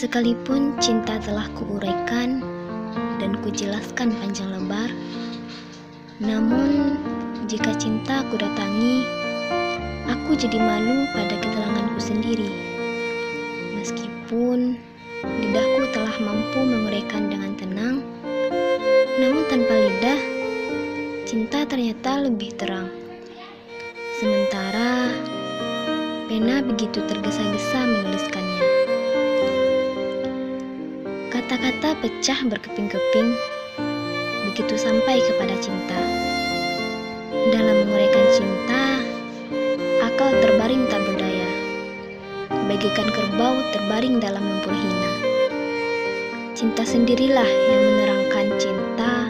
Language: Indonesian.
Sekalipun cinta telah kuuraikan dan kujelaskan panjang lebar, namun jika cinta ku datangi, aku jadi malu pada keteranganku sendiri. Meskipun lidahku telah mampu menguraikan dengan tenang, namun tanpa lidah, cinta ternyata lebih terang. Sementara pena begitu tergesa-gesa menuliskannya. Kata-kata pecah berkeping-keping begitu sampai kepada cinta. Dalam menguraikan cinta, akal terbaring tak berdaya. Bagaikan kerbau terbaring dalam lumpur hina. Cinta sendirilah yang menerangkan cinta.